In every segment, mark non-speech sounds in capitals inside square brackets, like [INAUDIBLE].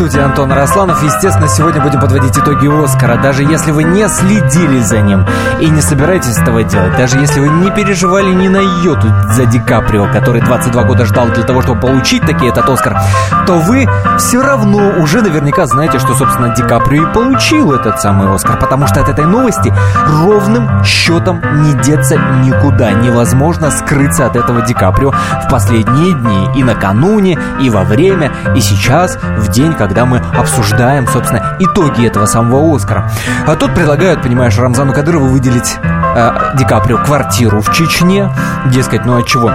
Студии Антон Росланов. Естественно, сегодня будем подводить итоги Оскара. Даже если вы не следили за ним и не собираетесь этого делать, даже если вы не переживали ни на йоту за Ди Каприо, который 22 года ждал для того, чтобы получить таки этот Оскар, то вы все равно уже наверняка знаете, что, собственно, Ди Каприо и получил этот самый Оскар, потому что от этой новости ровным счетом не деться никуда. Невозможно скрыться от этого Ди Каприо в последние дни. И накануне, и во время, и сейчас, в день, когда мы обсуждаем, собственно, итоги этого самого Оскара. А тут предлагают, понимаешь, Рамзану Кадырову выделить э, Ди Каприо квартиру в Чечне. Дескать, ну от чего?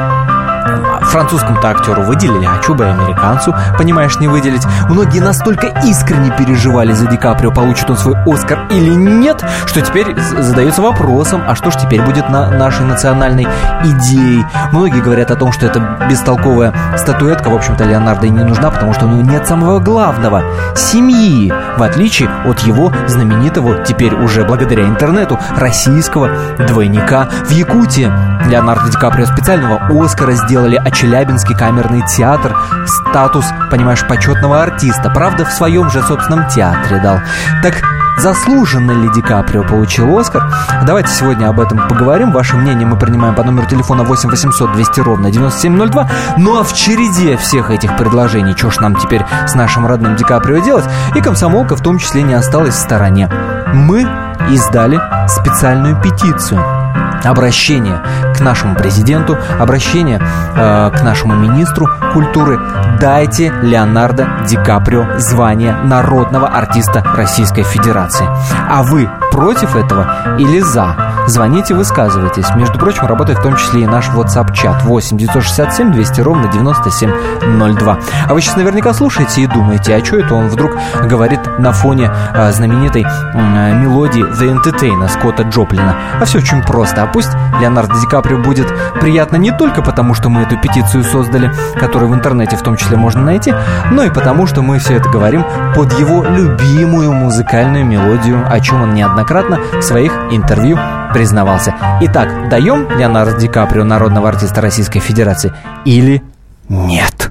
Французскому-то актеру выделили, а чего бы американцу, понимаешь, не выделить. Многие настолько искренне переживали за Ди Каприо, получит он свой Оскар или нет, что теперь задается вопросом, а что ж теперь будет на нашей национальной идее? Многие говорят о том, что это бестолковая статуэтка, в общем-то, Леонардо и не нужна, потому что у него нет самого главного – семьи, в отличие от его знаменитого, теперь уже благодаря интернету, российского двойника. В Якутии Леонардо Ди Каприо специального Оскара сделали, а Челябинский камерный театр статус, понимаешь, почетного артиста. Правда, в своем же собственном театре дал. Так Заслуженно ли Ди Каприо получил Оскар? Давайте сегодня об этом поговорим. Ваше мнение мы принимаем по номеру телефона 8 800 200 ровно 9702. Ну а в череде всех этих предложений, что ж нам теперь с нашим родным Ди Каприо делать? И комсомолка в том числе не осталась в стороне. Мы издали специальную петицию обращение к нашему президенту, обращение э, к нашему министру культуры. Дайте Леонардо Ди Каприо звание народного артиста Российской Федерации. А вы против этого или за? Звоните, высказывайтесь. Между прочим, работает в том числе и наш WhatsApp-чат 8 967 200 ровно 9702. А вы сейчас наверняка слушаете и думаете, а что это он вдруг говорит на фоне э, знаменитой э, мелодии The Entertainer Скотта Джоплина? А все очень просто. А пусть Леонардо Ди Каприо будет приятно не только потому, что мы эту петицию создали, которую в интернете в том числе можно найти, но и потому, что мы все это говорим под его любимую музыкальную мелодию, о чем он неоднократно в своих интервью признавался. Итак, даем Леонардо Ди Каприо народного артиста Российской Федерации или нет?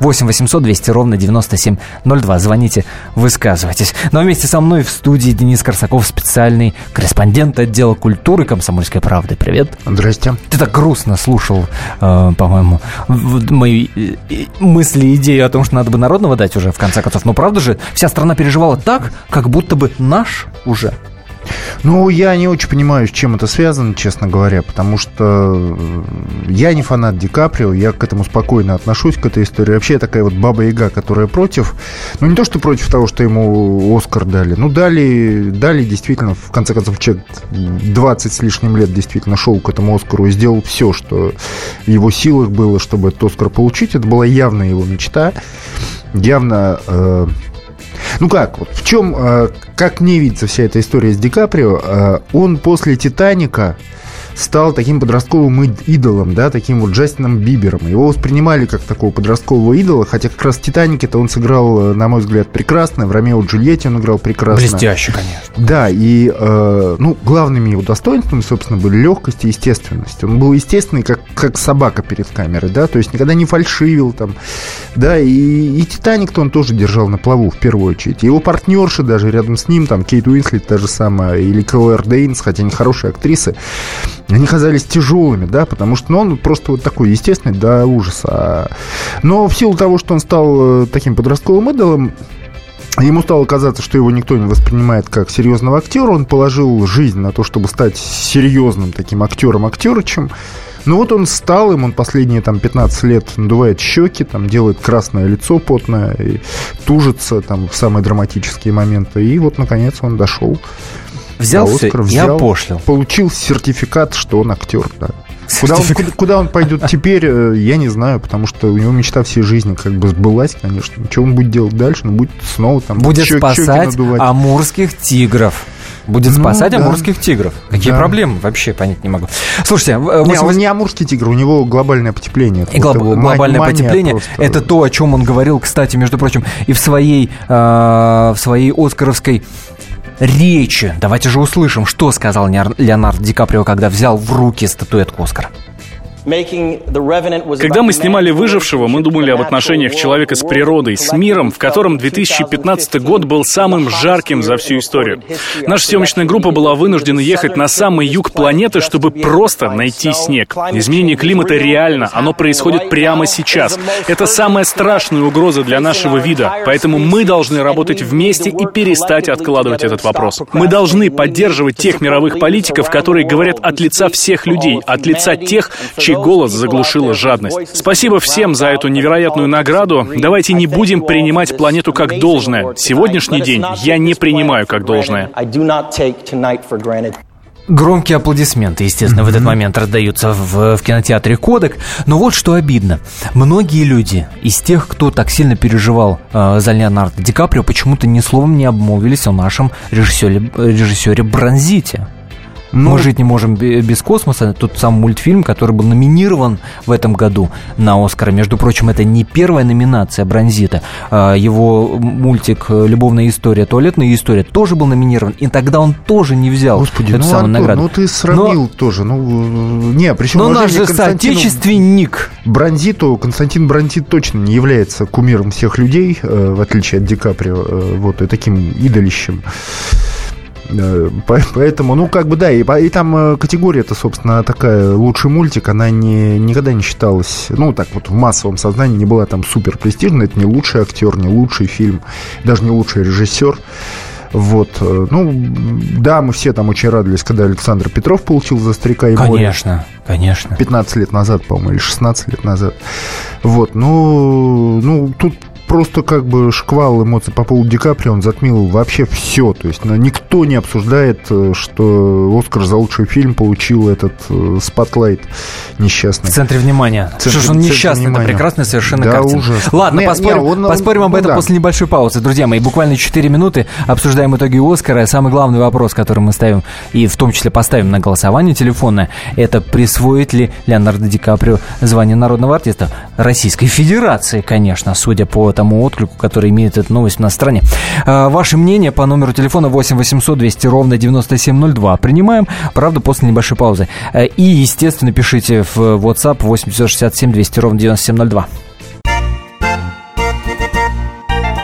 8 800 200 ровно 9702. Звоните, высказывайтесь. Но вместе со мной в студии Денис Корсаков, специальный корреспондент отдела культуры «Комсомольской правды». Привет. Здрасте. Ты так грустно слушал, э, по-моему, мои э, мысли и идеи о том, что надо бы народного дать уже, в конце концов. Но правда же, вся страна переживала так, как будто бы наш уже. Ну, я не очень понимаю, с чем это связано, честно говоря, потому что э, я не фанат Ди Каприо, я к этому спокойно отношусь, к этой истории. Вообще я такая вот баба-яга, которая против, ну, не то, что против того, что ему Оскар дали, ну, дали, дали действительно, в конце концов, человек 20 с лишним лет действительно шел к этому Оскару и сделал все, что в его силах было, чтобы этот Оскар получить. Это была явно его мечта, явно... Э, ну как, вот в чем, э, как мне видится вся эта история с Ди Каприо, э, он после «Титаника» стал таким подростковым идолом, да, таким вот Джастином Бибером. Его воспринимали как такого подросткового идола, хотя как раз в «Титанике»-то он сыграл, на мой взгляд, прекрасно, в «Ромео и Джульетте» он играл прекрасно. Блестяще, конечно. Да, и, э, ну, главными его достоинствами, собственно, были легкость и естественность. Он был естественный, как, как собака перед камерой, да, то есть никогда не фальшивил там, да, и, и «Титаник»-то он тоже держал на плаву, в первую очередь. Его партнерши даже рядом с ним, там, Кейт Уинслет та же самая, или Клэр Дейнс, хотя они хорошие актрисы, они казались тяжелыми, да, потому что ну, он просто вот такой естественный до ужаса. Но в силу того, что он стал э, таким подростковым идолом, Ему стало казаться, что его никто не воспринимает как серьезного актера. Он положил жизнь на то, чтобы стать серьезным таким актером-актерычем. Ну вот он стал им, он последние там 15 лет надувает щеки, там делает красное лицо потное, и тужится там в самые драматические моменты. И вот, наконец, он дошел Взял все и опошлил. Получил сертификат, что он актер, да. Куда он, куда, куда он пойдет теперь, э, я не знаю, потому что у него мечта всей жизни как бы сбылась, конечно. Что он будет делать дальше? Ну, будет снова там... Будет чё, спасать амурских тигров. будет Ну, спасать да. амурских тигров. Какие Да. проблемы? Вообще понять не могу. Слушайте, э, Не, 88 он не амурский тигр, у него глобальное потепление. И глоб- глобальное потепление просто. это то, о чем он говорил, кстати, между прочим, и в своей, э, в своей Оскаровской речи. Давайте же услышим, что сказал Леонардо Ди Каприо, когда взял в руки статуэтку Оскара. Когда мы снимали «Выжившего», мы думали об отношениях человека с природой, с миром, в котором 2015 год был самым жарким за всю историю. Наша съемочная группа была вынуждена ехать на самый юг планеты, чтобы просто найти снег. Изменение климата реально, оно происходит прямо сейчас. Это самая страшная угроза для нашего вида, поэтому мы должны работать вместе и перестать откладывать этот вопрос. Мы должны поддерживать тех мировых политиков, которые говорят от лица всех людей, от лица тех, чей голос заглушила жадность. Спасибо всем за эту невероятную награду. Давайте не будем принимать планету как должное. Сегодняшний день я не принимаю как должное. Громкие аплодисменты, естественно, в этот момент раздаются в, в кинотеатре «Кодек». Но вот что обидно. Многие люди из тех, кто так сильно переживал э, за Леонардо Ди Каприо, почему-то ни словом не обмолвились о нашем режиссере, режиссере Бронзите. Ну, Мы жить не можем бе- без космоса. Тот самый мультфильм, который был номинирован в этом году на Оскар. Между прочим, это не первая номинация Бронзита. А, Его мультик «Любовная история», «Туалетная история» тоже был номинирован. И тогда он тоже не взял Господи, эту ну, самую Антон, награду. ну ты сравнил тоже. Ну, не, причем Но наш же соотечественник. Бронзиту, Константин Бронзит точно не является кумиром всех людей, э, в отличие от Ди Каприо, э, вот, и таким идолищем. Э, по- Поэтому, ну, как бы, да, и, и там э, категория-то, собственно, такая, лучший мультик, она не, никогда не считалась, ну, так вот, в массовом сознании не была там супер престижной, это не лучший актер, не лучший фильм, даже не лучший режиссер. Вот, э, ну, да, мы все там очень радовались, когда Александр Петров получил за старика и море. Конечно, конечно. 15 лет назад, по-моему, или 16 лет назад. Вот, ну, ну, тут просто как бы шквал эмоций по поводу Ди Каприо, он затмил вообще все. То есть никто не обсуждает, э, что Оскар за лучший фильм получил этот э, Spotlight В несчастный. центре внимания. В центре- Что ж он в несчастный, это внимания. прекрасная совершенно Да, картина. ужасно. Ладно, Не, поспорим, не, он- он- поспорим об ну этом да. после небольшой паузы. Друзья мои, буквально 4 минуты обсуждаем итоги Оскара. Самый главный вопрос, который мы ставим, и в том числе поставим на голосование телефонное, это присвоит ли Леонардо Ди Каприо звание народного артиста Российской Федерации, конечно, судя по тому отклику, который имеет эта новость на стране. А, Ваше мнение по номеру телефона 8 800 200 ровно 9702 принимаем, правда, после небольшой паузы. Э, И, естественно, пишите в WhatsApp 867 200 ровно 9702.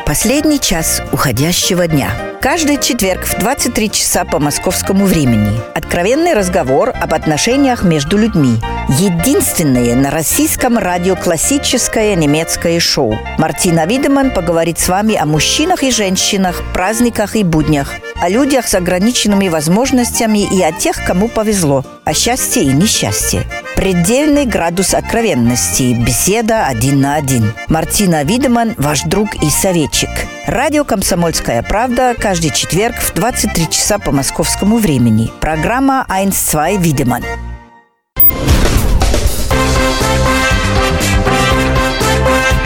Последний час уходящего дня. Каждый четверг в 23 часа по московскому времени. Откровенный разговор об отношениях между людьми. Единственное на российском радио классическое немецкое шоу. Мартина Видеман поговорит с вами о мужчинах и женщинах, праздниках и буднях, о людях с ограниченными возможностями и о тех, кому повезло, о счастье и несчастье. Предельный градус откровенности. Беседа один на один. Мартина Видеман, ваш друг и советчик. Радио «Комсомольская правда» каждый четверг в 23 часа по московскому времени. Программа «1-2 Видеман».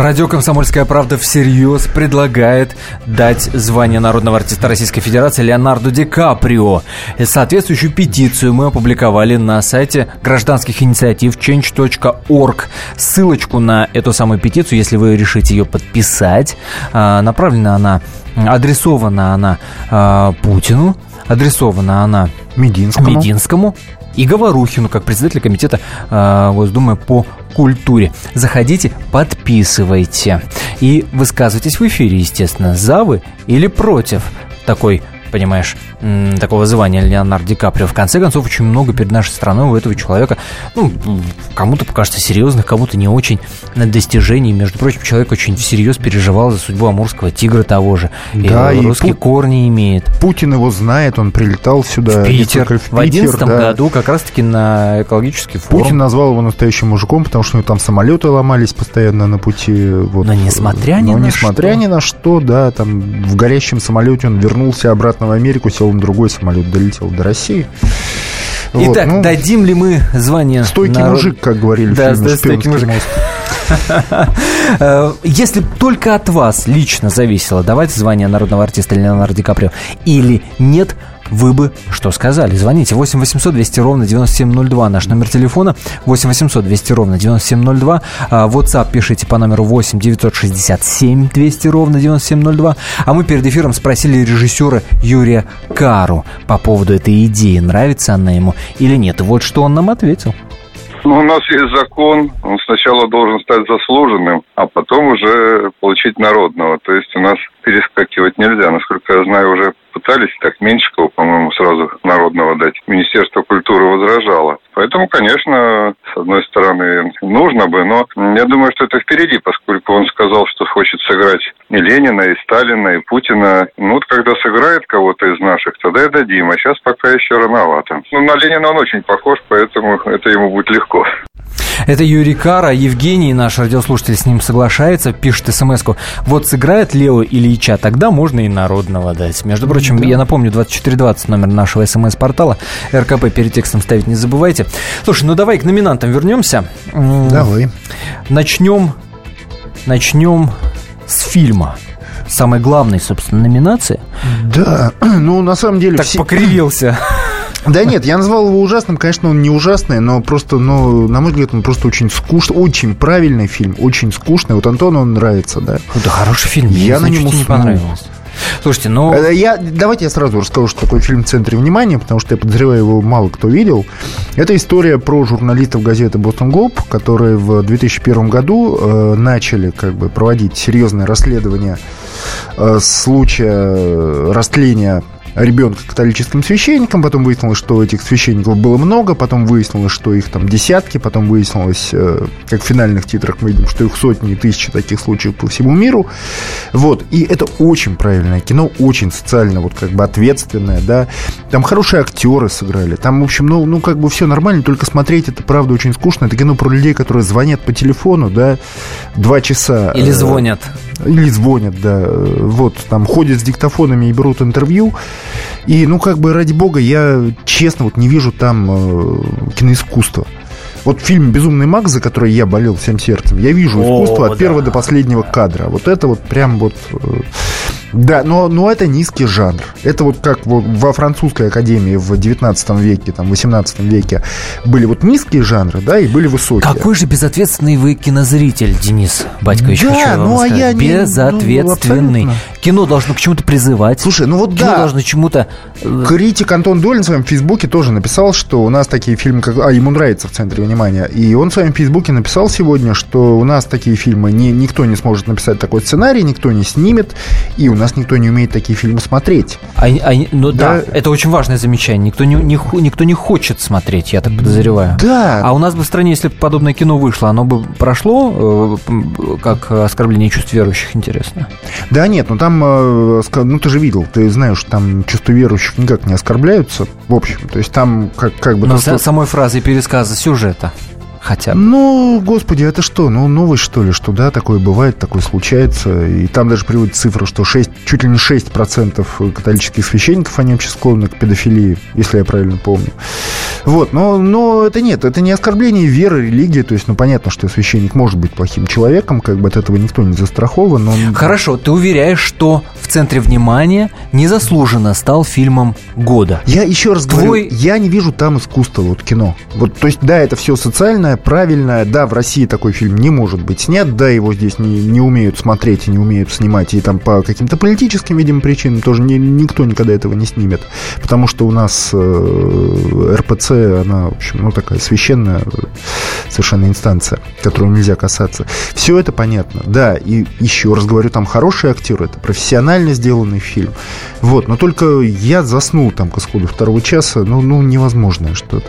Радио «Комсомольская правда» всерьез предлагает дать звание народного артиста Российской Федерации Леонарду Ди Каприо. Соответствующую петицию мы опубликовали на сайте гражданских инициатив change.org. Ссылочку на эту самую петицию, если вы решите ее подписать, а, направлена она, адресована она а, Путину, адресована она Мединскому. Мединскому и Говорухину, как председатель комитета э, Госдумы по культуре. Заходите, подписывайте и высказывайтесь в эфире, естественно, за вы или против такой понимаешь, такого звания Леонардо Ди Каприо. В конце концов, очень много перед нашей страной у этого человека, ну, кому-то покажется серьезных, кому-то не очень достижений. Между прочим, человек очень всерьез переживал за судьбу амурского тигра того же. Да, и и русские Пу- корни имеет. Путин его знает, он прилетал сюда. В Питер. несколько- В 2011 да. году как раз-таки на экологический форум. Путин назвал его настоящим мужиком, потому что у него там самолеты ломались постоянно на пути. Вот. Но несмотря ни Но на несмотря что. ни на что, да, там в горящем самолете он вернулся обратно в Америку, сел на другой самолет, долетел до России. Вот, Итак, ну, дадим ли мы звание? Стойкий народ- мужик, как говорили в Да, фильме да, стойкий «Шпионский мужик. мост». [LAUGHS] Э, Если только от вас лично зависело, давать звание народного артиста Леонардо Ди Каприо или нет, вы бы что сказали? Звоните 8 800 200 ровно 9702, наш номер телефона 8 800 200 ровно 9702, а WhatsApp пишите по номеру 8 967 200 ровно 9702, а мы перед эфиром спросили режиссера Юрия Кару по поводу этой идеи, нравится она ему или нет, вот что он нам ответил. Ну, у нас есть закон, он сначала должен стать заслуженным, а потом уже получить народного. То есть у нас перескакивать нельзя. Насколько я знаю, уже пытались так Меньшикова, по-моему, сразу народного дать. Министерство культуры возражало. Поэтому, конечно, с одной стороны, нужно бы, но я думаю, что это впереди, поскольку он сказал, что хочет сыграть и Ленина, и Сталина, и Путина. Ну вот когда сыграет кого-то из наших, тогда и дадим. А сейчас пока еще рановато. Ну, на Ленина он очень похож, поэтому это ему будет легко. Это Юрий Кара, Евгений, наш радиослушатель, с ним соглашается, пишет смс-ку. Вот сыграет Лео Ильича, тогда можно и народного дать. Между прочим, я напомню, 2420 номер нашего смс-портала. РКП перед текстом ставить не забывайте. Слушай, ну давай к номинантам вернемся. Давай. Начнем, начнем с фильма. Самой главной, собственно, номинации. Да, [CLEARS THROAT] ну на самом деле... Так все- покривился. [CLEARS THROAT] Да нет, я назвал его ужасным, конечно, он не ужасный, но просто, ну, на мой взгляд, он просто очень скучный, очень правильный фильм, очень скучный. Вот Антону он нравится, да. Это хороший фильм. Я не на нем не уснул. понравилось. Слушайте, ну... Э, Я, давайте я сразу расскажу, что такое фильм в центре внимания, потому что я подозреваю, его мало кто видел. Это история про журналистов газеты «Бостон Глоб», которые в 2001 году э, начали как бы проводить серьезное расследование э, случая растления ребенка католическим священником, потом выяснилось, что этих священников было много, потом выяснилось, что их там десятки, потом выяснилось, э, как в финальных титрах мы видим, что их сотни и тысячи таких случаев по всему миру. Вот, и это очень правильное кино, очень социально, вот как бы ответственное, да. Там хорошие актеры сыграли, там, в общем, ну, ну как бы все нормально, только смотреть это, правда, очень скучно. Это кино про людей, которые звонят по телефону, да, два часа. Или э, звонят. или звонят, да. Вот, там ходят с диктофонами и берут интервью. И, ну, как бы, ради бога, я честно вот не вижу там э, киноискусства. Вот фильм «Безумный Макс», за который я болел всем сердцем, я вижу О, искусство от да. первого до последнего кадра. Вот это вот прям вот... э, Да, но, но это низкий жанр. Это вот как во, во французской академии в 19 веке, там, 18 веке были вот низкие жанры, да, и были высокие. Какой же безответственный вы кинозритель, Денис Батькович, Да, хочу вам ну, а сказать. я не- ну, Безответственный. абсолютно. Кино должно к чему-то призывать. Слушай, ну вот Кино да. должно чему-то... э, Критик Антон Долин в своем фейсбуке тоже написал, что у нас такие фильмы, как... А, ему нравится в центре внимания. И он в своем фейсбуке написал сегодня, что у нас такие фильмы, не, никто не сможет написать такой сценарий, никто не снимет, и у нас никто не умеет такие фильмы смотреть. а- а- ну да. Да. это очень важное замечание. Никто не, не никто не хочет смотреть, я так подозреваю. Да. А у нас бы в стране, если бы подобное кино вышло, оно бы прошло э, как оскорбление чувств верующих, интересно. Да нет, ну там, э, ну ты же видел, ты знаешь, там чувства верующих никак не оскорбляются, в общем. То есть там как, как бы... Но с- самой фразой пересказа Tá. Хотя бы. Ну, господи, это что? Ну, новость, что ли, что да, такое бывает, такое случается. И там даже приводит цифру, что 6, чуть ли не 6% католических священников, они вообще склонны к педофилии, если я правильно помню. Вот, но, но это нет, это не оскорбление веры, религии. То есть, ну, понятно, что священник может быть плохим человеком, как бы от этого никто не застрахован. Но он- Хорошо, ты уверяешь, что в центре внимания незаслуженно стал фильмом года. Я еще раз говорю, Твой- я не вижу там искусства, вот кино. Вот, то есть, да, это все социальное, правильное, да, в России такой фильм не может быть снят, да, его здесь не, не умеют смотреть и не умеют снимать, и там по каким-то политическим, видимо, причинам тоже ни- никто никогда этого не снимет, потому что у нас э, РПЦ, она, в общем, ну, такая священная совершенно инстанция, которую нельзя касаться. Все это понятно, да, и еще раз говорю, там хорошие актеры, это профессионально сделанный фильм, вот, но только я заснул там к исходу второго часа, ну, ну невозможное что-то.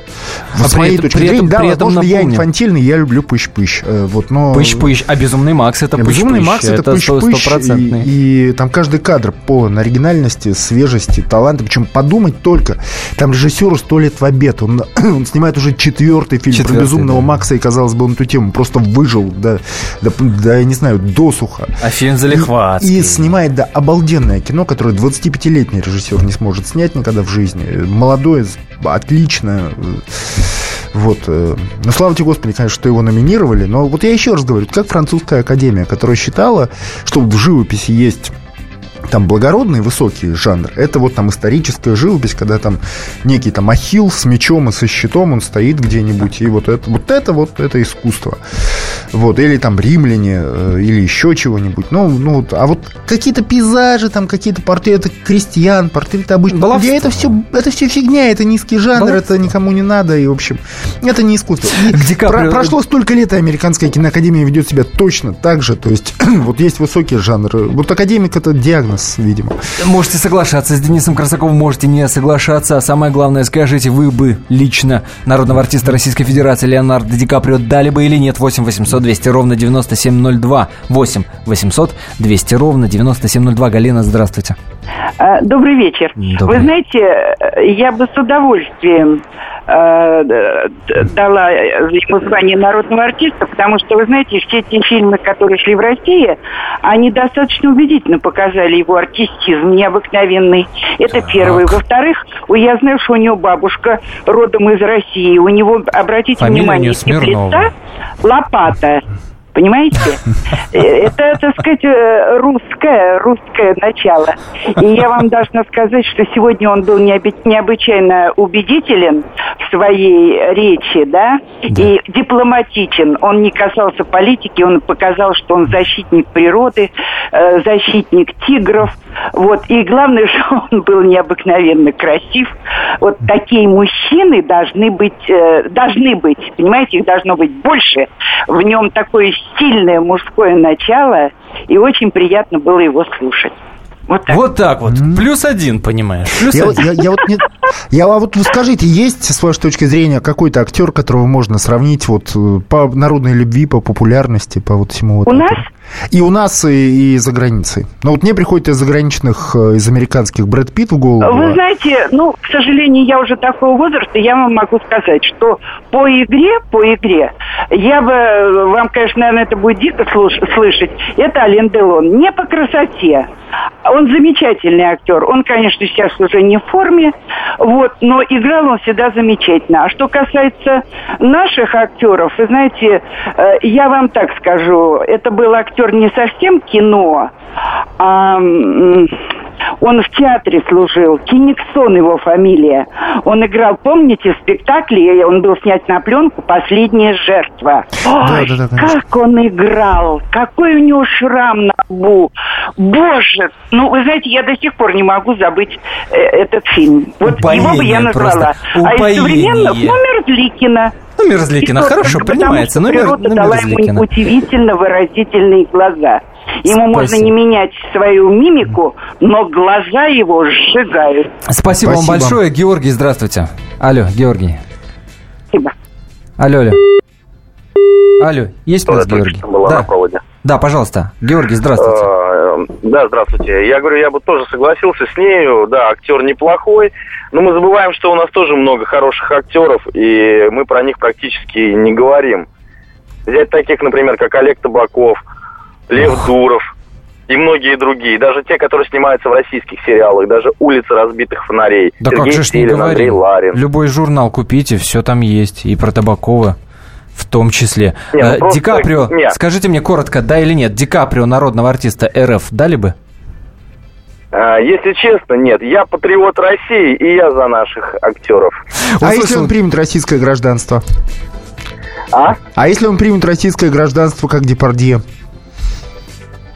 А С моей точки при этом- зрения, да, при этом возможно, я. Инфантильный, я люблю пыщ-пыщ, э, вот, но... Пыщ-пыщ, а «Безумный Макс» — это пыщ-пыщ. Безумный Макс это, пыщ-пыщ, и, и там каждый кадр полон оригинальности, свежести, таланта. Причем подумать только, там режиссеру сто лет в обед. Он, [CLEARS THROAT] он снимает уже четвертый фильм Четвертый, про безумного да. Макса, и, казалось бы, он эту тему просто выжил, да, да, да, я не знаю, досуха. А фильм И, залихватский. и снимает, да, обалденное кино, которое 25-летний режиссер не сможет снять никогда в жизни. Молодое, отлично. Вот. э, Ну, слава тебе, Господи, конечно, что его номинировали. Но вот я еще раз говорю, как французская академия, которая считала, что в живописи есть там благородный высокий жанр, это вот там историческая живопись, когда там некий там ахилл с мечом и со щитом, он стоит где-нибудь, и вот это вот это вот это искусство. Вот, или там римляне, э, или еще чего-нибудь. Ну, ну, вот, а вот какие-то пейзажи, там какие-то портреты крестьян, портреты обычных Баловство. людей, это все, это все фигня, это низкий жанр, Баловство. это никому не надо, и, в общем, это не искусство. И [LAUGHS] про- прошло столько лет, и американская киноакадемия ведет себя точно так же, то есть [CLEARS THROAT] вот есть высокий жанр. Вот академик это диагноз, видимо. Можете соглашаться с Денисом Красаковым, можете не соглашаться. А самое главное, скажите, вы бы лично народного артиста Российской Федерации Леонардо Ди Каприо дали бы или нет 8 800 200 ровно 9702. 8 800 200 ровно 9702. Галина, здравствуйте. А, Добрый вечер. Добрый. Вы знаете, э, я бы с удовольствием э, дала ему звание народного артиста, потому что, вы знаете, все эти фильмы, которые шли в России, они достаточно убедительно показали его артистизм необыкновенный. Это первое. Во-вторых, я знаю, что у него бабушка родом из России. У него, обратите Фамилия внимание, Смирнова. теплица, лопата. Понимаете? [LAUGHS] Э, Это, так сказать, э, русское, русское начало. И я вам должна сказать, что сегодня он был необы- необычайно убедителен в своей речи, да, и дипломатичен. Он не касался политики, он показал, что он защитник природы, э, защитник тигров. Вот. И главное, [LAUGHS] что он был необыкновенно красив. Вот такие мужчины должны быть, э, должны быть, понимаете, их должно быть больше. В нем такое стильное мужское начало, и очень приятно было его слушать. Вот так. Вот так вот. Плюс один, понимаешь? Плюс Я, вот- один. я- я вот не- я- а вот скажите, есть, с вашей точки зрения, какой-то актер, которого можно сравнить вот э, по народной любви, по популярности, по вот всему вот У этому? нас? И у нас, и, и за границей. Но вот мне приходит из заграничных, э, из американских Брэд Питт в голову. Вы знаете, ну, к сожалению, я уже такого возраста, я вам могу сказать, что по игре, по игре, я бы, вам, конечно, наверное, это будет дико слышать, это Ален Делон. Не по красоте. Он замечательный актер. Он, конечно, сейчас уже не в форме, вот, но играл он всегда замечательно. А что касается наших актеров, вы знаете, э, я вам так скажу, это был актер не совсем кино, а он в театре служил. Киниксон его фамилия. Он играл, помните, в спектакле, он был снят на пленку «Последняя жертва». Ой, да, да, конечно. как он играл! Какой у него шрам на лбу! Боже! Ну, вы знаете, я до сих пор не могу забыть э, этот фильм. Вот его бы я Упоение назвала. просто. А из Упоение. современных, ну, Мерзликина. Ну, Мерзликина, то хорошо. Ну, Потому что Мер- природа ну, дала ему удивительно выразительные глаза. Ему можно Спасибо. не менять свою мимику, но глаза его сжигают. Спасибо, вам Спасибо. большое. Георгий, здравствуйте. Алло, Георгий. Спасибо. Алло, алло. Алло, есть у нас Георгий? да. на проводе. да, пожалуйста. Георгий, здравствуйте. Э, Да, здравствуйте. Я говорю, я бы тоже согласился с нею. Да, актер неплохой. Но мы забываем, что у нас тоже много хороших актеров, и мы про них практически не говорим. Взять таких, например, как Олег Табаков, Лев Дуров и многие другие. Даже те, которые снимаются в российских сериалах, даже «Улица разбитых фонарей». Да Сергей как же ж не Стилин, Андрей. Ларин. Любой журнал купите, все там есть. И про Табакова в том числе. Не, ну Э, просто- Ди Каприо, не. скажите мне коротко, да или нет, Ди Каприо народного артиста РФ дали бы? А, Если честно, нет. Я патриот России, и я за наших актеров. А Услышал- если он примет российское гражданство? А? А если он примет российское гражданство, как Депардье?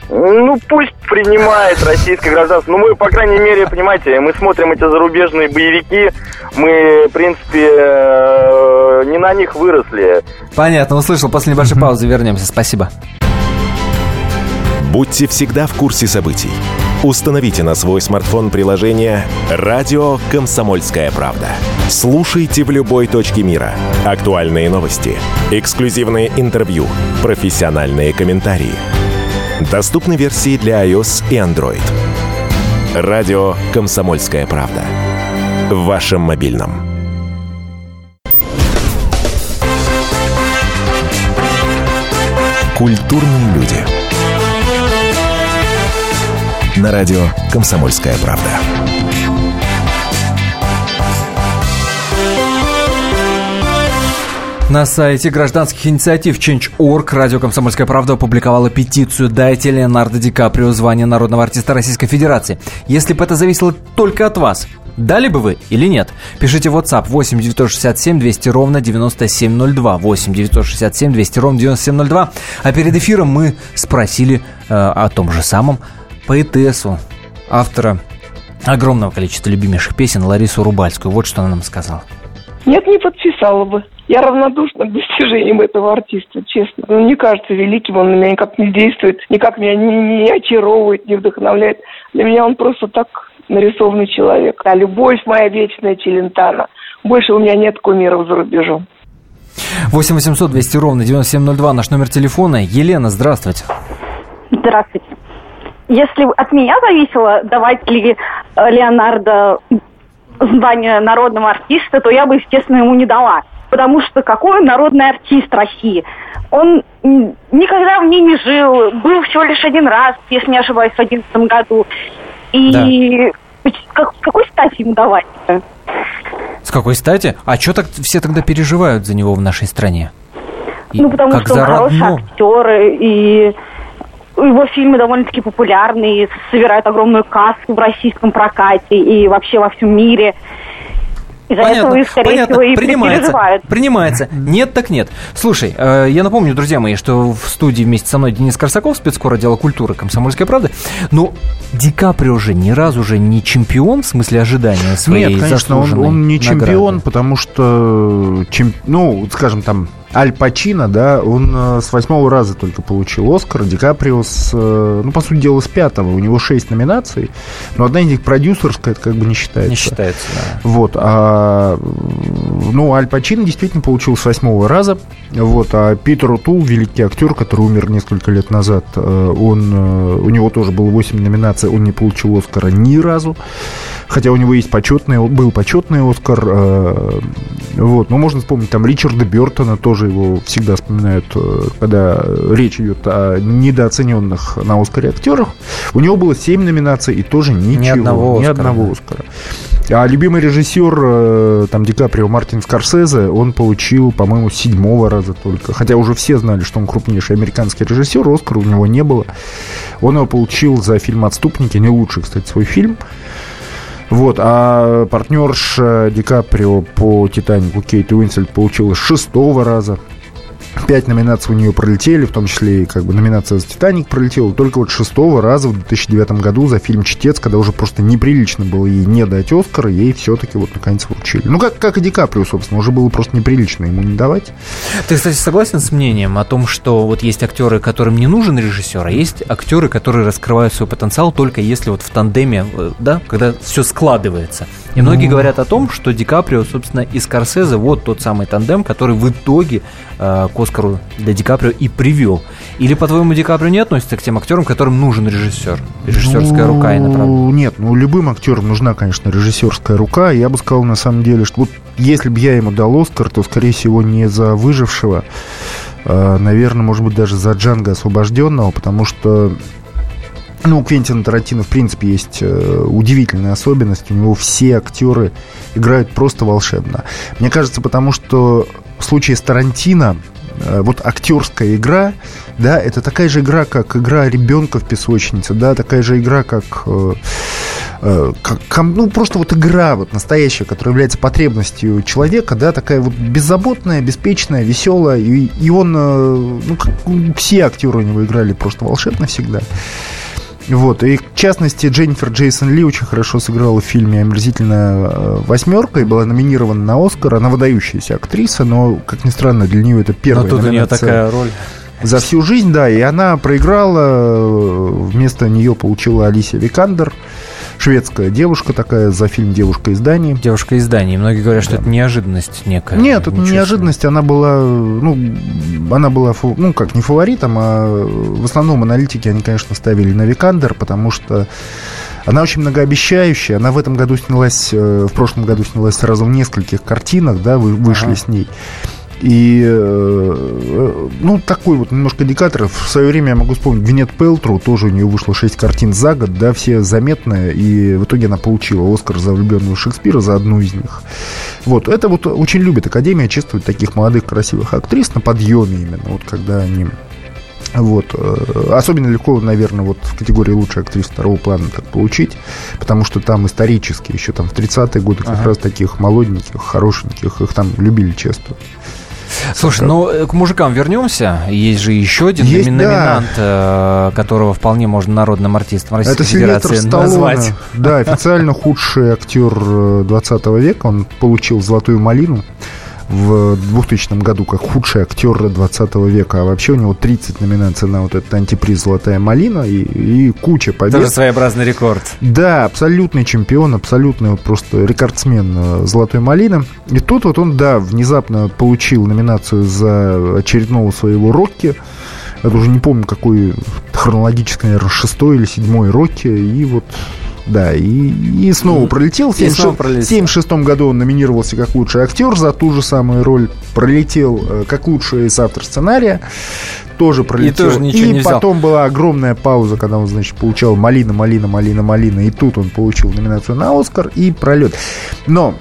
Ну, пусть принимает российское гражданство. Ну, мы, по крайней мере, понимаете, мы смотрим эти зарубежные боевики, мы, в принципе, э, не на них выросли. Понятно, услышал. После небольшой паузы вернемся. Спасибо. Будьте всегда в курсе событий. Установите на свой смартфон приложение «Радио Комсомольская правда». Слушайте в любой точке мира. Актуальные новости, эксклюзивные интервью, профессиональные комментарии. Доступны версии для iOS и Android. «Радио Комсомольская правда». В вашем мобильном. Культурные люди. на радио «Комсомольская правда». На сайте гражданских инициатив Change.org радио «Комсомольская правда» опубликовала петицию «Дайте Леонардо Ди Каприо звание народного артиста Российской Федерации». Если бы это зависело только от вас, дали бы вы или нет? Пишите в WhatsApp 8 967 200 ровно 9702. 8 967 200 ровно 9702. А перед эфиром мы спросили э, о том же самом поэтессу, автора огромного количества любимейших песен Ларису Рубальскую. Вот что она нам сказала. Нет, не подписала бы. Я равнодушна к достижениям этого артиста, честно. Он ну, не кажется великим, он на меня никак не действует, никак меня не, не очаровывает, не вдохновляет. Для меня он просто так нарисованный человек. А любовь моя вечная Челентана. Больше у меня нет кумиров за рубежом. 8 800 200 ровно 9702 наш номер телефона. Елена, здравствуйте. Здравствуйте. Если от меня зависело, давать ли э, Леонардо звание народного артиста, то я бы, естественно, ему не дала потому что какой он народный артист России. Он никогда в ней не жил, был всего лишь один раз, если не ошибаюсь, в 2011 году. И да. как, какой стати ему давать -то? С какой стати? А что так все тогда переживают за него в нашей стране? И ну, потому что он хороший актер, и его фильмы довольно-таки популярны, собирают огромную кассу в российском прокате и вообще во всем мире. Из-за понятно, этого, скорее понятно. всего, и принимается, принимается. Нет, так нет. Слушай, э, я напомню, друзья мои, что в студии вместе со мной Денис Корсаков, спецкор отдела культуры «Комсомольская правда». Но Ди Каприо же ни разу же не чемпион в смысле ожидания своей Нет, конечно, он, он не награды. чемпион, потому что, чем, ну, скажем, там, Аль Пачино, да, он э, с восьмого раза только получил Оскар, Ди Каприо с, э, ну, по сути дела, с пятого. У него шесть номинаций, но одна из них продюсерская, это как бы не считается. Не считается, да. Вот, а, ну, Аль Пачино действительно получил с восьмого раза, вот, а Питер Утул, великий актер, который умер несколько лет назад, э, он, у него тоже было восемь номинаций, он не получил Оскара ни разу, хотя у него есть почетный, был почетный Оскар, вот, но можно вспомнить там Ричарда Бертона тоже тоже его всегда вспоминают, э, когда речь идет о недооцененных на Оскаре актерах. У него было 7 номинаций и тоже ничего. Ни одного Оскара. Ни одного Оскара. А любимый режиссер, э, там, Ди Каприо, Мартин Скорсезе, он получил, по-моему, седьмого раза только. Хотя уже все знали, что он крупнейший американский режиссер, Оскара у него не было. Он его получил за фильм «Отступники», не лучший, кстати, свой фильм. Вот, а партнерша Ди Каприо по «Титанику» Кейт Уинсельд получила шестого раза. Пять номинаций у нее пролетели, в том числе и как бы номинация за «Титаник» пролетела. Только вот шестого раза в 2009 году за фильм «Чтец», когда уже просто неприлично было ей не дать «Оскара», ей все-таки вот наконец вручили. Ну, как, как и Ди Каприо, собственно, уже было просто неприлично ему не давать. Ты, кстати, согласен с мнением о том, что вот есть актеры, которым не нужен режиссер, а есть актеры, которые раскрывают свой потенциал только если вот в тандеме, э, да, когда все складывается. И многие ну... говорят о том, что Ди Каприо, собственно, и Скорсезе вот тот самый тандем, который в итоге э, Оскару для Ди Каприо и привел. Или, по-твоему, Ди Каприо не относится к тем актерам, которым нужен режиссер? Режиссерская ну, рука и направление? Нет, ну любым актерам нужна, конечно, режиссерская рука. Я бы сказал, на самом деле, что вот если бы я ему дал Оскар, то, скорее всего, не за выжившего, а, наверное, может быть, даже за Джанга освобожденного, потому что ну, у Квентина Тарантино, в принципе, есть э, удивительная особенность. У него все актеры играют просто волшебно. Мне кажется, потому что в случае с Тарантино вот актерская игра, да, это такая же игра, как игра ребенка в песочнице, да, такая же игра, как, э, э, как ну, просто вот игра вот настоящая, которая является потребностью человека, да, такая вот беззаботная, беспечная, веселая, и, и он, э, ну, как, все актеры у него играли просто волшебно всегда. Вот. И, в частности, Дженнифер Джейсон Ли очень хорошо сыграла в фильме «Омерзительная э, восьмерка» и была номинирована на «Оскар». Она выдающаяся актриса, но, как ни странно, для нее это первая Но тут у нее такая роль. За всю жизнь, да, и она проиграла, э, вместо нее получила Алисия Викандер шведская девушка такая за фильм «Девушка из Дании». «Девушка из Дании». Многие говорят, что да. это неожиданность некая. Нет, это не неожиданность. Она была, ну, она была, ну, как, не фаворитом, а в основном аналитики, они, конечно, ставили на Викандер, потому что она очень многообещающая. Она в этом году снялась, э, в прошлом году снялась сразу в нескольких картинах, да, вы, вышли ага. с ней. И, э, ну, такой вот немножко индикатор. В свое время я могу вспомнить Гвинет Пелтру, тоже у нее вышло 6 картин за год, да, все заметные, и в итоге она получила Оскар за влюбленную Шекспира, за одну из них. Вот, это вот очень любит Академия чествовать таких молодых красивых актрис на подъеме именно, вот когда они вот. Э, особенно легко, наверное, вот в категории лучшей актрисы второго плана так получить, потому что там исторически, еще там в 30-е годы как ага. раз таких молоденьких, хорошеньких, их там любили чествовать. Слушай, ну э, к мужикам вернемся. Есть же еще один Есть, номинант, да. Э, которого вполне можно народным артистом Российской Это Федерации Сталлоне. назвать. Да, официально худший актер 20 века. Он получил золотую малину в 2000 году как худший актер 20 века. А вообще у него 30 номинаций на вот этот антиприз «Золотая малина» и, и куча побед. Тоже своеобразный рекорд. Да, абсолютный чемпион, абсолютный вот просто рекордсмен э, «Золотой малины». И тут вот он, да, внезапно получил номинацию за очередного своего «Рокки». Это уже не помню, какой хронологически, наверное, шестой или седьмой «Рокки». И вот да, и, и снова пролетел. В 1976 году он номинировался как лучший актер за ту же самую роль. Пролетел э, как лучший автор сценария. Тоже пролетел. И, тоже и не потом была огромная пауза, когда он, значит, получал малина, малина, малина, малина. И тут он получил номинацию на Оскар и пролет. Но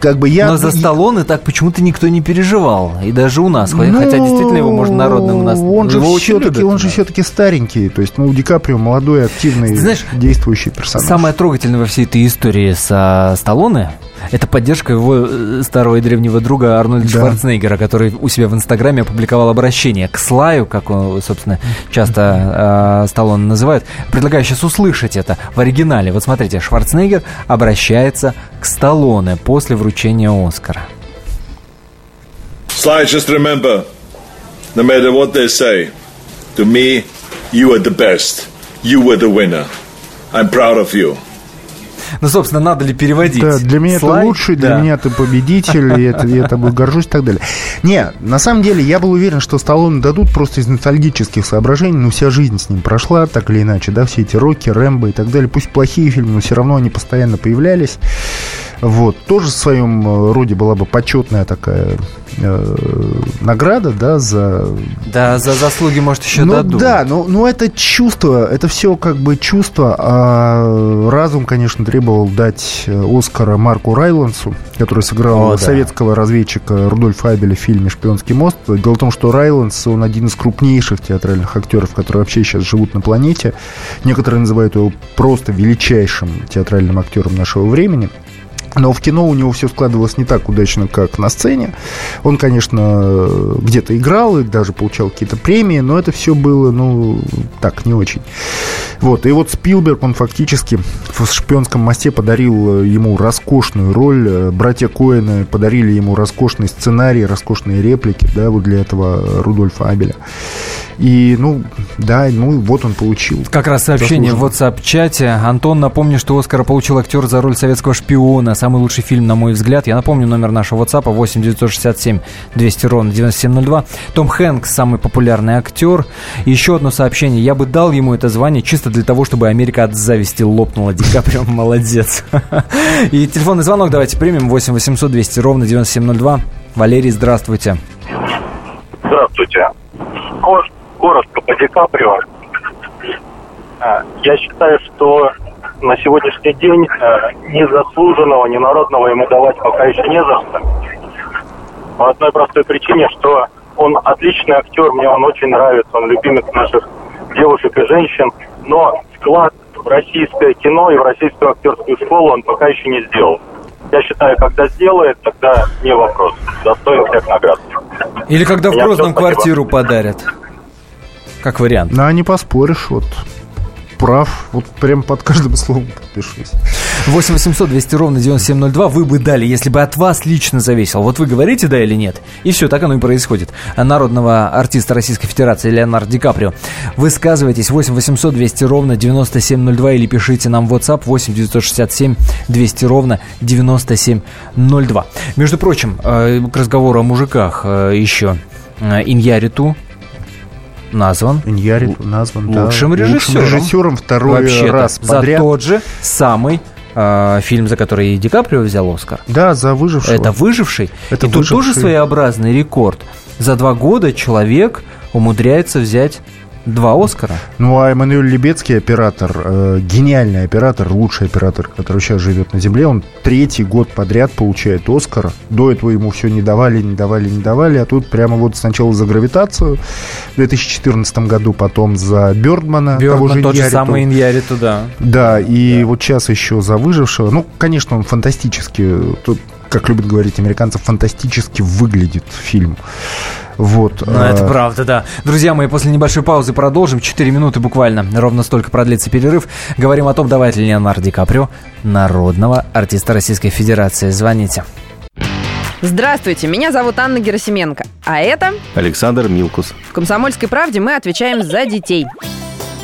как бы я... Но за Сталлоне так почему-то никто не переживал. И даже у нас. Ну, хотя действительно его можно народным у нас... Он же все-таки, он же все-таки старенький. То есть, ну, у Ди Каприо молодой, активный, знаешь, действующий персонаж. Самое трогательное во всей этой истории со Сталлоне это поддержка его э, старого и древнего друга Арнольда да. Шварценеггера, который у себя в Инстаграме опубликовал обращение к Слаю, как он, собственно, часто э, Сталлоне называют. Предлагаю сейчас услышать это в оригинале. Вот смотрите, Шварценеггер обращается к Сталлоне после вручения Оскара. Sly, just remember, no matter what they say, to me, you are the best. You were the winner. I'm proud of you. Ну, собственно, надо ли переводить? Да, для меня Слай? это лучший, для да. меня ты победитель, это, я тобой горжусь и так далее. Не, на самом деле, я был уверен, что Сталлоне дадут просто из ностальгических соображений, но вся жизнь с ним прошла, так или иначе, да, все эти Рокки, Рэмбо и так далее. Пусть плохие фильмы, но все равно они постоянно появлялись. Вот. Тоже в своем э, роде была бы почетная такая э, награда, да, за... Да, за заслуги, может, еще ну, дадут. Да, но, но это чувство, это все как бы чувство, а разум, конечно, требовал дать э, Оскара Марку Райлансу, который сыграл О, советского да. разведчика Рудольфа Абеля в фильме «Шпионский мост». Дело в том, что Райланс, он один из крупнейших театральных актеров, которые вообще сейчас живут на планете. Некоторые называют его просто величайшим театральным актером нашего времени. Но в кино у него все складывалось не так удачно, как на сцене. Он, конечно, где-то играл и даже получал какие-то премии, но это все было, ну, так, не очень. Вот, и вот Спилберг, он фактически в «Шпионском мосте» подарил ему роскошную роль. Братья Коэны подарили ему роскошный сценарий, роскошные реплики, да, вот для этого Рудольфа Абеля. И, ну, да, ну, вот он получил. Как раз сообщение в WhatsApp-чате. Антон, напомню, что Оскара получил актер за роль советского шпиона. Самый лучший фильм, на мой взгляд. Я напомню номер нашего WhatsApp 8 967 200 ровно 9702. Том Хэнкс, самый популярный актер. Еще одно сообщение. Я бы дал ему это звание чисто для того, чтобы Америка от зависти лопнула. Ди Каприо [LAUGHS] молодец. И телефонный звонок давайте примем. 8 800 200 ровно 9702. Валерий, здравствуйте. Здравствуйте коротко по Ди Каприо. А, я считаю, что на сегодняшний день а, ни заслуженного, ни народного ему давать пока еще не за что. По одной простой причине, что он отличный актер, мне он очень нравится, он любимец наших девушек и женщин, но вклад в российское кино и в российскую актерскую школу он пока еще не сделал. Я считаю, когда сделает, тогда не вопрос. Достоин всех наград. Или когда в Грозном квартиру подарят как вариант. Ну, а не поспоришь, вот прав. Вот прям под каждым словом подпишусь. 8 800 200 ровно 9702 вы бы дали, если бы от вас лично зависело. Вот вы говорите да или нет, и все, так оно и происходит. Народного артиста Российской Федерации Леонардо Ди Каприо. Высказывайтесь 8 800 200 ровно 9702 или пишите нам в WhatsApp 8 967 200 ровно 9702. Между прочим, э, к разговору о мужиках э, еще. Э, Иньяриту назван Иньярит назван лучшим да, режиссером. Лучшим режиссером второй раз подряд. За тот же самый э, фильм, за который Ди Каприо взял Оскар. Да, за выжившего. Это выживший. Это и тут «Выживший». тоже своеобразный рекорд. За два года человек умудряется взять два Оскара. Ну, а Эммануэль Лебецкий, оператор, э, гениальный оператор, лучший оператор, который сейчас живет на Земле, он третий год подряд получает Оскар. До этого ему все не давали, не давали, не давали, а тут прямо вот сначала за «Гравитацию» в 2014 году, потом за «Бёрдмана», того Бёрдман, же тот же Иньярриту. самый Иньярриту, да. Да, и вот сейчас еще за «Выжившего». Ну, конечно, он фантастически, тут, как любят говорить американцы, фантастически выглядит фильм. Вот. Ну, это а, правда, да. Друзья мои, после небольшой паузы продолжим. Четыре минуты буквально. Ровно столько продлится перерыв. Говорим о том, давать ли Леонардо Ди Каприо народного артиста Российской Федерации. Звоните. Здравствуйте, меня зовут Анна Герасименко. А это Александр Милкус. в «Комсомольской правде» мы отвечаем за детей.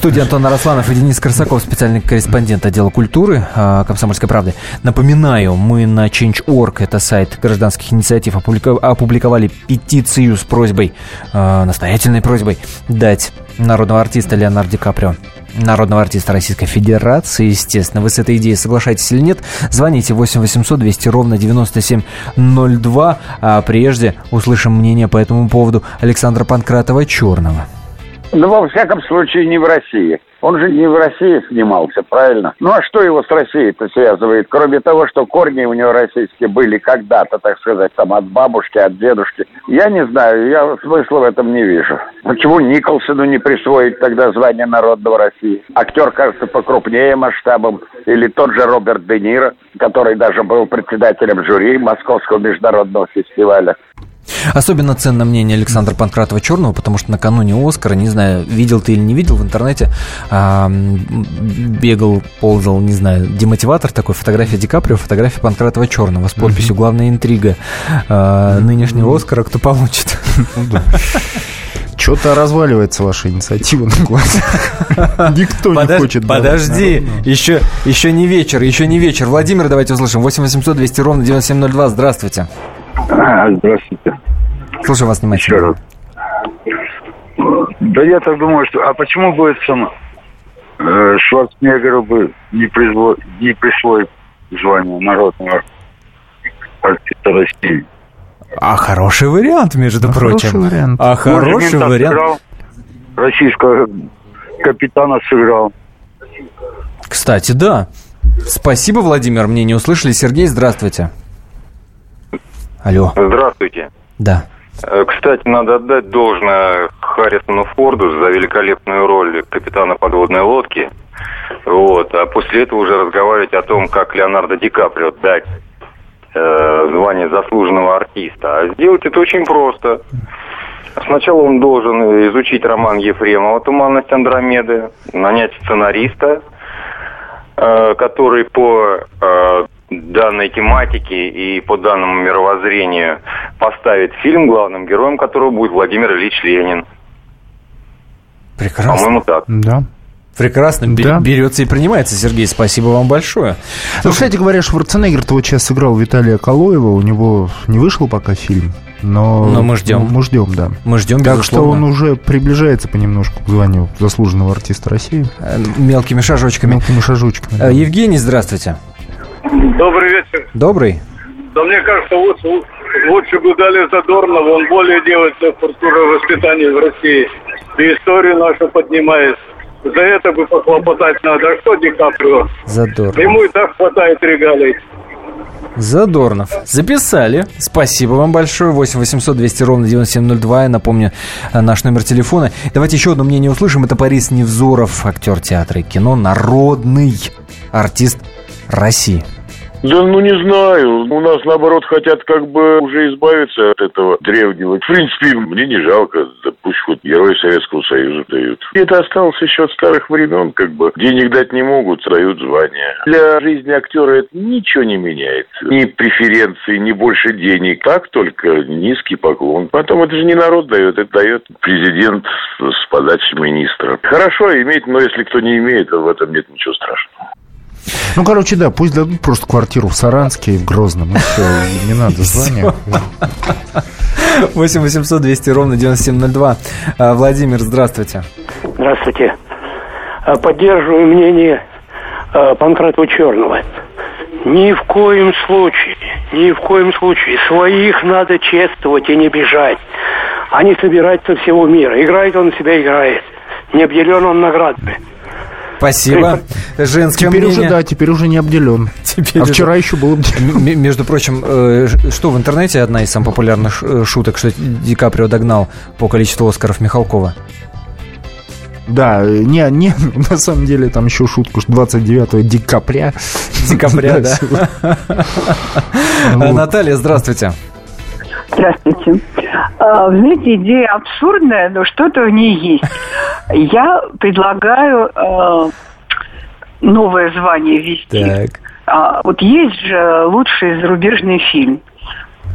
В студии Антон Арасланов и Денис Корсаков, специальный корреспондент отдела культуры э, «Комсомольской правды». Напоминаю, мы на Change.org, это сайт гражданских инициатив, опубликовали петицию с просьбой, э, настоятельной просьбой дать народного артиста Леонардо Ди Каприо народного артиста Российской Федерации, естественно. Вы с этой идеей соглашаетесь или нет? Звоните 8 800 200 ровно 9702. А прежде услышим мнение по этому поводу Александра Панкратова-Черного. Ну, во всяком случае, не в России. Он же не в России снимался, правильно? Ну, а что его с Россией-то связывает? Кроме того, что корни у него российские были когда-то, так сказать, там от бабушки, от дедушки. Я не знаю, я смысла в этом не вижу. Почему Николсону не присвоить тогда звание народного России? Актер, кажется, покрупнее масштабом. Или тот же Роберт Де Ниро, который даже был председателем жюри Московского международного фестиваля. Особенно ценно мнение Александра Панкратова-Черного, потому что накануне Оскара, не знаю, видел ты или не видел, в интернете а, бегал, ползал, не знаю, демотиватор такой, фотография Ди Каприо, фотография Панкратова-Черного с подписью «Главная интрига а, нынешнего Оскара, кто получит». Что-то разваливается ваша инициатива на глазах. Никто не Подож- хочет. давать Подожди, еще, еще не вечер, еще не вечер. Владимир, давайте услышим. 8 800 200 ровно 9702. Здравствуйте. Здравствуйте. Слушаю вас внимательно. Еще раз. Да я так думаю, что... А почему будет сам э, Шварценеггеру бы не, призво... не присвоить звание народного артиста России? А хороший вариант, между Ну, прочим. хороший вариант. А хороший мента вариант. сыграл, российского капитана сыграл. Кстати, да. Спасибо, Владимир, мне не услышали. Сергей, здравствуйте. Алло. Здравствуйте. Да. Э, Кстати, надо отдать должное Харрисону Форду за великолепную роль капитана подводной лодки. Вот. А после этого уже разговаривать о том, как Леонардо Ди Каприо дать э, звание заслуженного артиста. А сделать это очень просто. Сначала он должен изучить роман Ефремова «Туманность Андромеды», нанять сценариста, э, который по э, данной тематике и по данному мировоззрению поставит фильм, главным героем которого будет Владимир Ильич Ленин. Прекрасно. По-моему, так. Да. Прекрасно. Да. Берется и принимается, Сергей. Спасибо вам большое. Ну, кстати говоря, Шварценеггер-то вот сейчас сыграл Виталия Калоева. У него не вышел пока фильм, но... Но мы ждем. Мы ждем, да. Мы ждем, Так что безусловно. он уже приближается понемножку к званию заслуженного артиста России. Э, Мелкими шажочками. Мелкими шажочками. Э, Евгений, здравствуйте. Добрый вечер. Добрый. Да мне кажется, лучше, лучше бы дали Задорнова, он более делает для культуры воспитания в России. И историю нашу поднимает. За это бы похлопотать надо. А что Ди Каприо? Задорнов. Ему и так хватает регалий. Задорнов. Записали. Спасибо вам большое. 8 800 200 ровно 9702. Я напомню э, наш номер телефона. Давайте еще одно мнение услышим. Это Борис Невзоров, актер театра и кино, народный артист России. Да ну не знаю. У нас наоборот хотят как бы уже избавиться от этого древнего. В принципе, мне не жалко. Да пусть хоть герои Советского Союза дают. Это осталось еще от старых времен, как бы. Денег дать не могут, дают звания. Для жизни актера это ничего не меняет. Ни преференции, ни больше денег. Так только низкий поклон. Потом это же не народ дает, это дает президент с подачи министра. Хорошо иметь, но если кто не имеет, в этом нет ничего страшного. Ну, короче, да, пусть дадут просто квартиру в Саранске и в Грозном. И все, не надо звания. 8 800 200 ровно 9702. А, Владимир, здравствуйте. Здравствуйте. А, Поддерживаю мнение а, Панкратова Черного. Ни в коем случае, ни в коем случае. Своих надо чествовать и не бежать. А не собирать со всего мира. Играет он себя, играет. Не обделен он наградами. Спасибо. Женское Теперь мнение. уже, да, теперь уже не обделен. [LAUGHS] Теперь а уже- вчера еще был обделен. М- Между прочим, э, что в интернете одна из самых популярных э, шуток, что Ди Каприо догнал по количеству Оскаров Михалкова? Да, э, не, не, [LAUGHS] на самом деле там еще шутку, что 29 декабря. Декабря, да. Вот. Наталья, здравствуйте. Здравствуйте. А, Вы знаете, идея абсурдная, но что-то в ней есть. Я предлагаю э, новое звание ввести. Так. А, вот есть же лучший зарубежный фильм.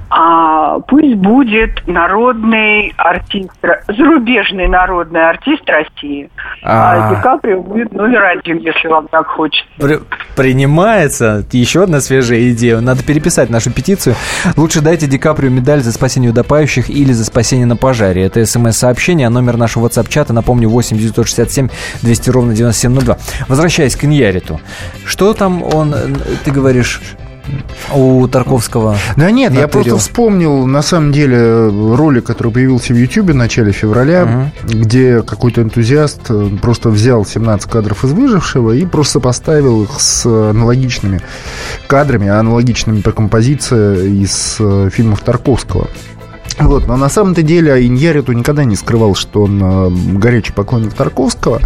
А пусть будет народный артист, зарубежный народный артист России. А, А. Ди Каприо будет номер один, если вам так хочется. При- принимается. Еще одна свежая идея. Надо переписать нашу петицию. Лучше дайте Ди Каприо медаль за спасение утопающих или за спасение на пожаре. Это смс-сообщение, а номер нашего WhatsApp-чата, напомню, 8 967 200 ровно 9702. Возвращаясь к Иньяриту. Что там он, ты говоришь, у Тарковского? Да нет, я просто вспомнил, на самом деле, ролик, который появился в Ютьюбе в начале февраля, где какой-то энтузиаст э, просто взял 17 кадров из «Выжившего» и просто сопоставил их с аналогичными кадрами, аналогичными по композиции из э, фильмов Тарковского. Вот, но на самом-то деле Иньяриту никогда не скрывал, что он э, горячий поклонник Тарковского.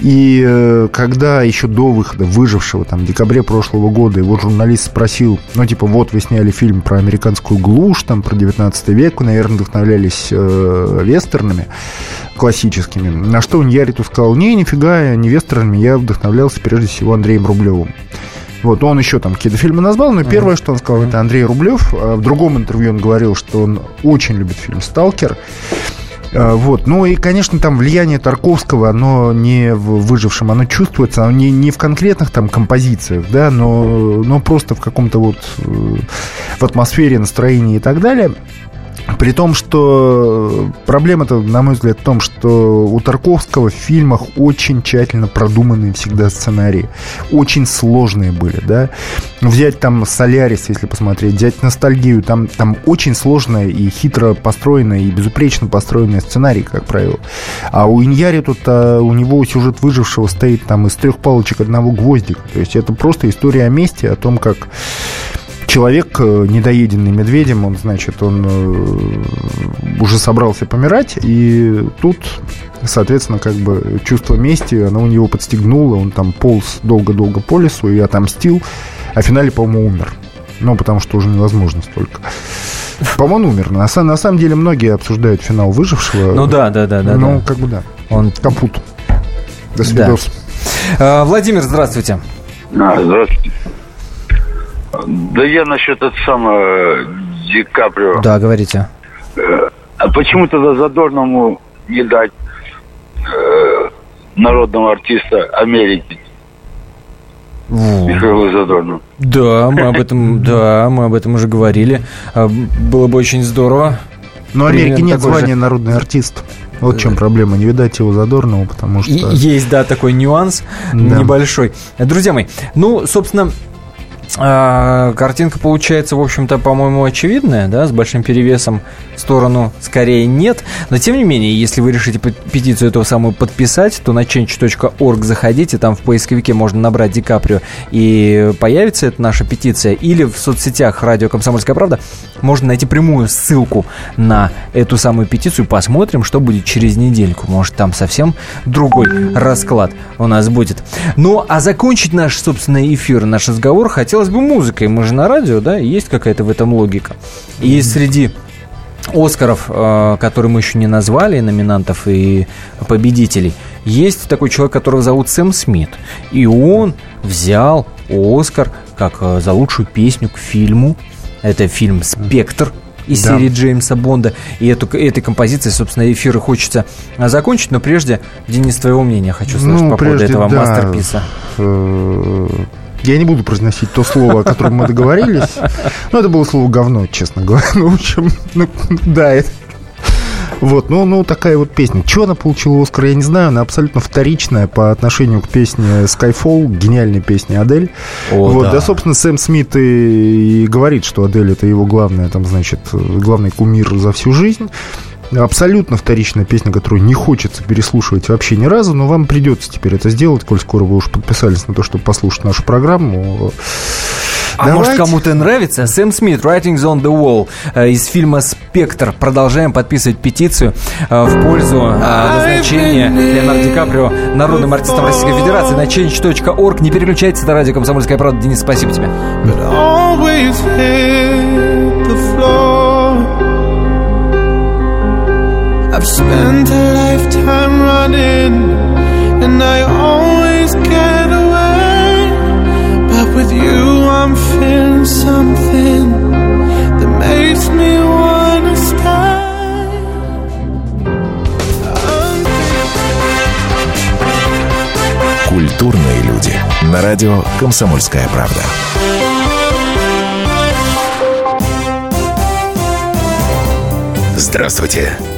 И э, когда еще до выхода «Выжившего», там, в декабре прошлого года, его журналист спросил, ну, типа, вот вы сняли фильм про американскую глушь, там, про 19 век, вы, наверное, вдохновлялись э, вестернами классическими. На что Иньяриту сказал, не, нифига, не вестернами, я вдохновлялся прежде всего Андреем Рублевым. Вот, он еще там какие-то фильмы назвал, но первое, что он сказал, это Андрей Рублев. А В другом интервью он говорил, что он очень любит фильм «Сталкер». А, Вот. Ну и, конечно, там влияние Тарковского, оно не в выжившем, оно чувствуется, оно не, не в конкретных там композициях, да, но, но просто в каком-то вот э, в атмосфере, настроении и так далее. При том, что проблема-то, на мой взгляд, в том, что у Тарковского в фильмах очень тщательно продуманные всегда сценарии. Очень сложные были, да. Взять там «Солярис», если посмотреть, взять «Ностальгию», там, там очень сложная и хитро построенная, и безупречно построенный сценарий, как правило. А у Иньяри тут, а, у него сюжет выжившего стоит там из трех палочек одного гвоздика. То есть это просто история о мести, о том, как человек, э, недоеденный медведем, он, значит, он э, уже собрался помирать, и тут, соответственно, как бы чувство мести, оно у него подстегнуло, он там полз долго-долго по лесу и отомстил, а в финале, по-моему, умер. Ну, потому что уже невозможно столько. По-моему, умер. На, на самом деле, многие обсуждают финал выжившего. Ну да, да, да, да. Ну, да. как бы да. Он капут. До Да. свидос. А, Владимир, здравствуйте. А, здравствуйте. Да я насчет это самое Ди Каприо. Да, говорите. Э, А почему тогда Задорному не дать э, народного артиста Америки Михаилу Задорному? Да, мы об этом, да, мы об этом уже говорили. А, Было бы очень здорово. Но Америки нет такой же. звания народный артист. Вот в чем проблема. Не видать его Задорнова, потому что... И- Есть, да, такой нюанс Да. небольшой. Друзья мои, ну, собственно, а, картинка получается, в общем-то, по-моему, очевидная, да, с большим перевесом в сторону скорее нет. Но, тем не менее, если вы решите пе- петицию эту самую подписать, то на change.org заходите, там в поисковике можно набрать Ди Каприо, и появится эта наша петиция. Или в соцсетях «Радио Комсомольская правда» можно найти прямую ссылку на эту самую петицию. Посмотрим, что будет через недельку. Может, там совсем другой расклад у нас будет. Ну, а закончить наш, собственно, эфир, наш разговор хотел хотелось бы музыкой. Мы же на радио, да, есть какая-то в этом логика. И среди Оскаров, э, которые мы еще не назвали, номинантов и победителей, есть такой человек, которого зовут Сэм Смит. И он взял Оскар как э, за лучшую песню к фильму. Это фильм «Спектр», из да. серии Джеймса Бонда. И эту, этой композицией, собственно, эфиры хочется закончить. Но прежде, Денис, твоего мнения хочу слышать ну, по поводу этого да. мастерписа. Я не буду произносить то слово, о котором мы договорились. Но это было слово говно, честно говоря. Ну, в общем, ну, да, это вот, ну, ну, такая вот песня. Чего она получила Оскар, я не знаю. Она абсолютно вторичная по отношению к песне Skyfall, гениальной песне Адель. О, вот, да. да, собственно, Сэм Смит и, и говорит, что Адель это его главная, там, значит, главный кумир за всю жизнь. Абсолютно вторичная песня, которую не хочется переслушивать вообще ни разу, но вам придется теперь это сделать, коль скоро вы уж подписались на то, чтобы послушать нашу программу. А Давайте. может кому-то нравится? Сэм Смит, Writings on the Wall э, из фильма «Спектр». Продолжаем подписывать петицию э, в пользу э, назначения Леонардо Ди Каприо народным артистом Российской Федерации на change.org. Не переключайтесь, это радио «Комсомольская правда». Денис, спасибо тебе. I've spent a lifetime running and I always get away. But with you, I'm feeling something that makes me wanna stay. Культурные люди. На радио «Комсомольская правда». Здравствуйте.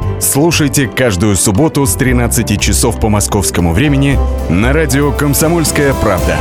Слушайте каждую субботу с 13 часов по московскому времени на радио «Комсомольская правда».